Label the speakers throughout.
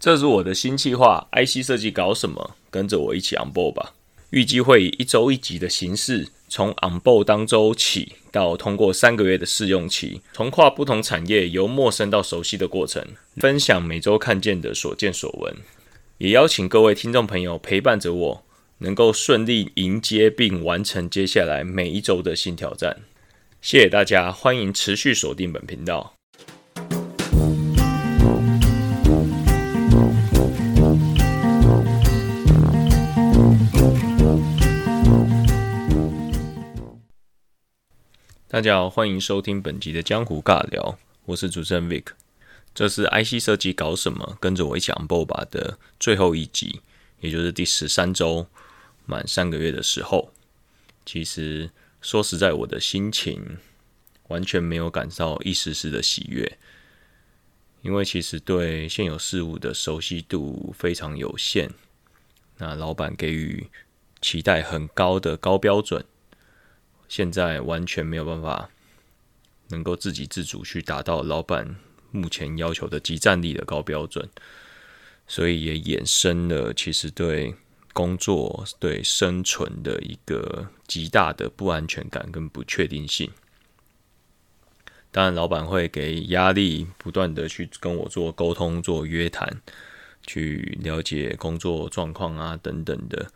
Speaker 1: 这是我的新计划，IC 设计搞什么？跟着我一起 on board 吧。预计会以一周一集的形式，从 on board 当周起，到通过三个月的试用期，从跨不同产业由陌生到熟悉的过程，分享每周看见的所见所闻，也邀请各位听众朋友陪伴着我，能够顺利迎接并完成接下来每一周的新挑战。谢谢大家，欢迎持续锁定本频道。大家好，欢迎收听本集的江湖尬聊，我是主持人 Vic。这是 IC 设计搞什么？跟着我一起 onbox 的最后一集，也就是第十三周满三个月的时候。其实说实在，我的心情完全没有感到一丝丝的喜悦，因为其实对现有事物的熟悉度非常有限。那老板给予期待很高的高标准。现在完全没有办法能够自给自足去达到老板目前要求的集战力的高标准，所以也衍生了其实对工作、对生存的一个极大的不安全感跟不确定性。当然，老板会给压力，不断的去跟我做沟通、做约谈，去了解工作状况啊等等的。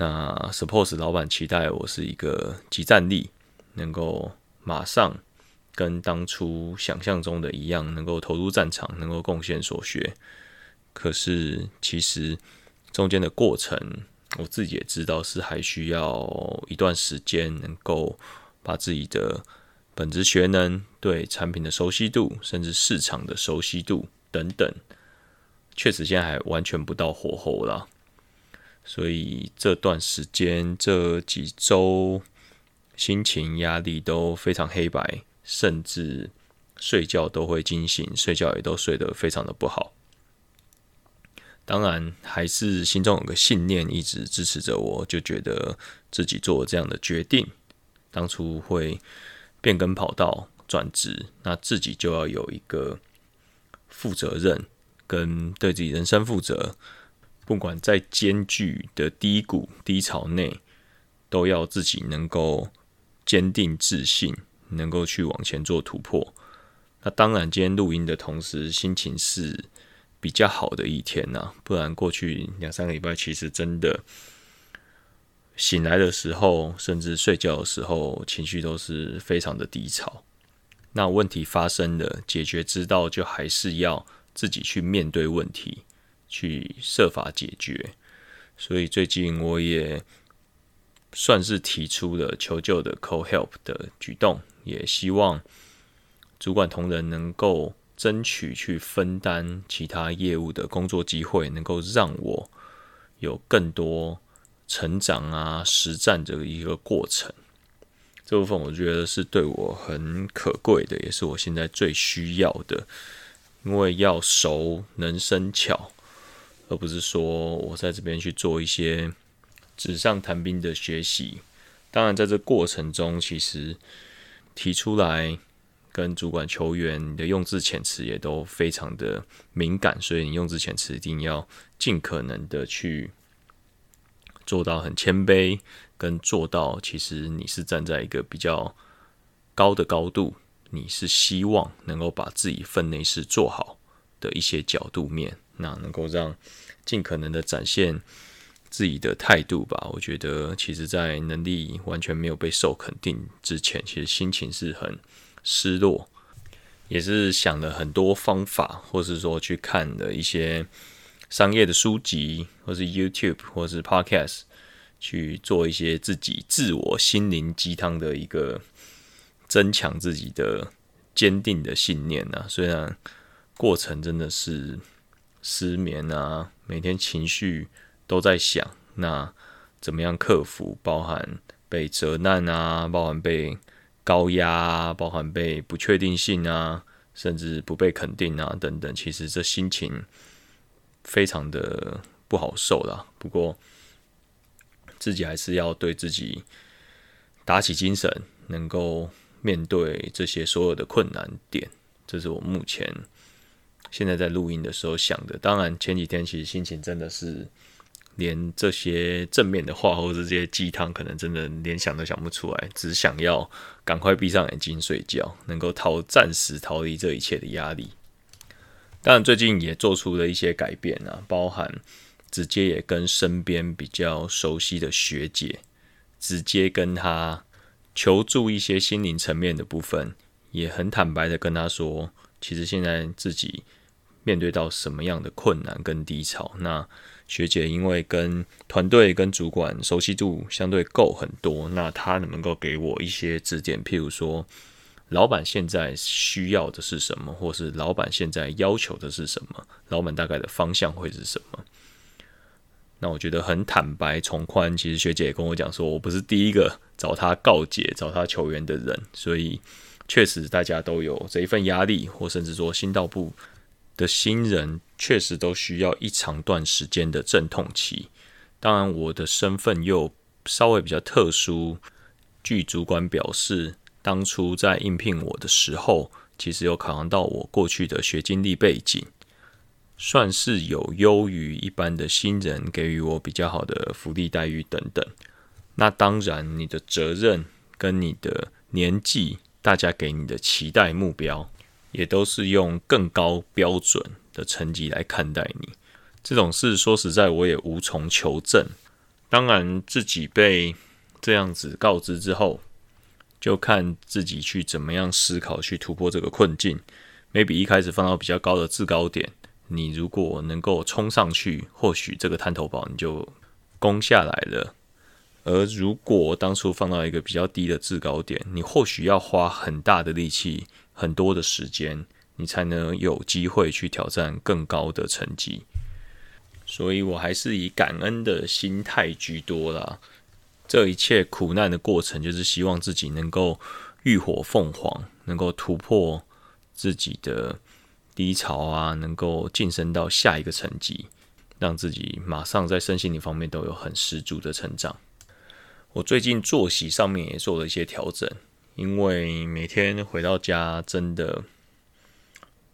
Speaker 1: 那 suppose 老板期待我是一个集战力，能够马上跟当初想象中的一样，能够投入战场，能够贡献所学。可是其实中间的过程，我自己也知道是还需要一段时间，能够把自己的本职学能、对产品的熟悉度，甚至市场的熟悉度等等，确实现在还完全不到火候了。所以这段时间这几周心情压力都非常黑白，甚至睡觉都会惊醒，睡觉也都睡得非常的不好。当然，还是心中有个信念一直支持着我，就觉得自己做这样的决定，当初会变更跑道转职，那自己就要有一个负责任，跟对自己人生负责。不管在艰巨的低谷低潮内，都要自己能够坚定自信，能够去往前做突破。那当然，今天录音的同时，心情是比较好的一天呐。不然，过去两三个礼拜，其实真的醒来的时候，甚至睡觉的时候，情绪都是非常的低潮。那问题发生了，解决之道就还是要自己去面对问题。去设法解决，所以最近我也算是提出了求救的 call help 的举动，也希望主管同仁能够争取去分担其他业务的工作机会，能够让我有更多成长啊、实战的一个过程。这部分我觉得是对我很可贵的，也是我现在最需要的，因为要熟能生巧。而不是说我在这边去做一些纸上谈兵的学习。当然，在这过程中，其实提出来跟主管求援，你的用字遣词也都非常的敏感，所以你用字遣词一定要尽可能的去做到很谦卑，跟做到其实你是站在一个比较高的高度，你是希望能够把自己分内事做好的一些角度面。那能够让尽可能的展现自己的态度吧。我觉得，其实，在能力完全没有被受肯定之前，其实心情是很失落，也是想了很多方法，或是说去看了一些商业的书籍，或是 YouTube，或是 Podcast，去做一些自己自我心灵鸡汤的一个增强自己的坚定的信念呢。虽然过程真的是。失眠啊，每天情绪都在想，那怎么样克服？包含被责难啊，包含被高压，包含被不确定性啊，甚至不被肯定啊，等等。其实这心情非常的不好受啦。不过自己还是要对自己打起精神，能够面对这些所有的困难点。这是我目前。现在在录音的时候想的。当然前几天其实心情真的是连这些正面的话或者这些鸡汤，可能真的连想都想不出来，只想要赶快闭上眼睛睡觉，能够逃暂时逃离这一切的压力。当然最近也做出了一些改变啊，包含直接也跟身边比较熟悉的学姐直接跟她求助一些心灵层面的部分。也很坦白的跟他说，其实现在自己面对到什么样的困难跟低潮。那学姐因为跟团队跟主管熟悉度相对够很多，那她能够给我一些指点？譬如说，老板现在需要的是什么，或是老板现在要求的是什么？老板大概的方向会是什么？那我觉得很坦白从宽。其实学姐也跟我讲说，我不是第一个找他告解、找他求援的人，所以。确实，大家都有这一份压力，或甚至说新到部的新人，确实都需要一长段时间的阵痛期。当然，我的身份又稍微比较特殊。据主管表示，当初在应聘我的时候，其实有考量到我过去的学经历背景，算是有优于一般的新人，给予我比较好的福利待遇等等。那当然，你的责任跟你的年纪。大家给你的期待目标，也都是用更高标准的成绩来看待你。这种事说实在，我也无从求证。当然，自己被这样子告知之后，就看自己去怎么样思考，去突破这个困境。maybe 一开始放到比较高的制高点，你如果能够冲上去，或许这个探头堡你就攻下来了。而如果当初放到一个比较低的制高点，你或许要花很大的力气、很多的时间，你才能有机会去挑战更高的成绩。所以我还是以感恩的心态居多啦。这一切苦难的过程，就是希望自己能够浴火凤凰，能够突破自己的低潮啊，能够晋升到下一个层级，让自己马上在身心灵方面都有很十足的成长。我最近作息上面也做了一些调整，因为每天回到家真的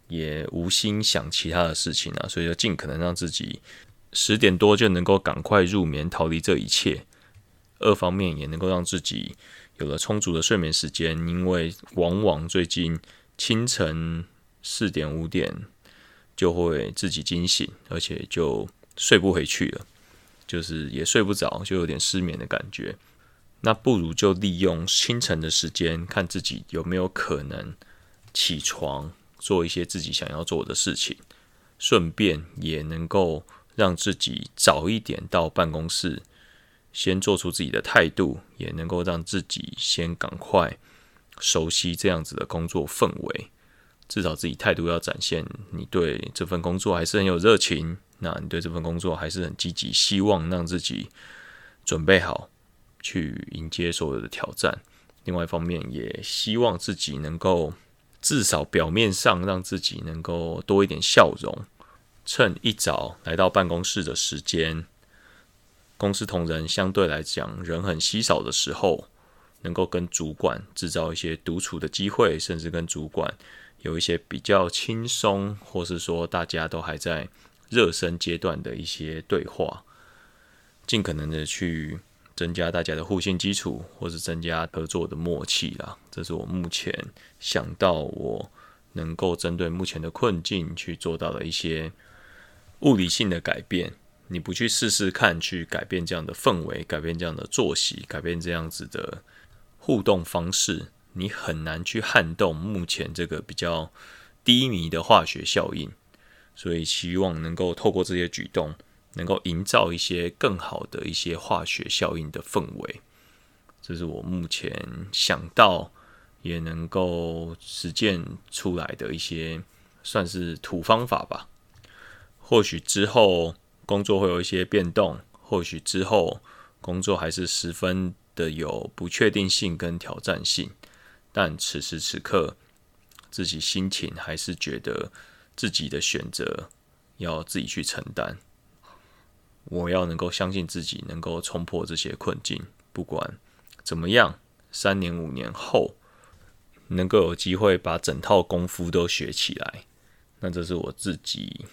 Speaker 1: 也无心想其他的事情啊，所以就尽可能让自己十点多就能够赶快入眠，逃离这一切。二方面也能够让自己有了充足的睡眠时间，因为往往最近清晨四点五点就会自己惊醒，而且就睡不回去了。就是也睡不着，就有点失眠的感觉。那不如就利用清晨的时间，看自己有没有可能起床，做一些自己想要做的事情，顺便也能够让自己早一点到办公室，先做出自己的态度，也能够让自己先赶快熟悉这样子的工作氛围。至少自己态度要展现，你对这份工作还是很有热情。那你对这份工作还是很积极，希望让自己准备好去迎接所有的挑战。另外一方面，也希望自己能够至少表面上让自己能够多一点笑容。趁一早来到办公室的时间，公司同仁相对来讲人很稀少的时候，能够跟主管制造一些独处的机会，甚至跟主管有一些比较轻松，或是说大家都还在。热身阶段的一些对话，尽可能的去增加大家的互信基础，或是增加合作的默契啦。这是我目前想到我能够针对目前的困境去做到的一些物理性的改变。你不去试试看，去改变这样的氛围，改变这样的作息，改变这样子的互动方式，你很难去撼动目前这个比较低迷的化学效应。所以希望能够透过这些举动，能够营造一些更好的一些化学效应的氛围。这是我目前想到也能够实践出来的一些算是土方法吧。或许之后工作会有一些变动，或许之后工作还是十分的有不确定性跟挑战性，但此时此刻自己心情还是觉得。自己的选择要自己去承担。我要能够相信自己能够冲破这些困境，不管怎么样，三年五年后能够有机会把整套功夫都学起来，那这是我自己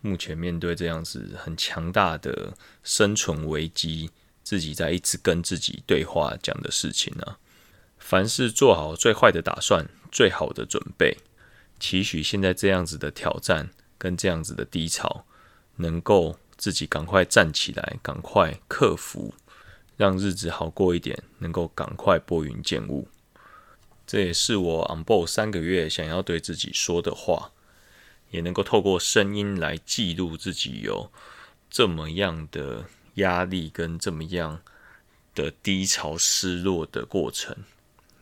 Speaker 1: 目前面对这样子很强大的生存危机，自己在一直跟自己对话讲的事情啊。凡事做好最坏的打算，最好的准备，期许现在这样子的挑战跟这样子的低潮，能够自己赶快站起来，赶快克服，让日子好过一点，能够赶快拨云见雾。这也是我 on board 三个月想要对自己说的话。也能够透过声音来记录自己有这么样的压力跟这么样的低潮、失落的过程。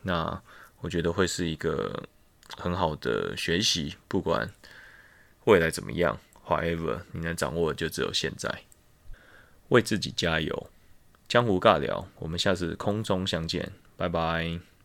Speaker 1: 那我觉得会是一个很好的学习，不管未来怎么样，however，你能掌握的就只有现在。为自己加油，江湖尬聊，我们下次空中相见，拜拜。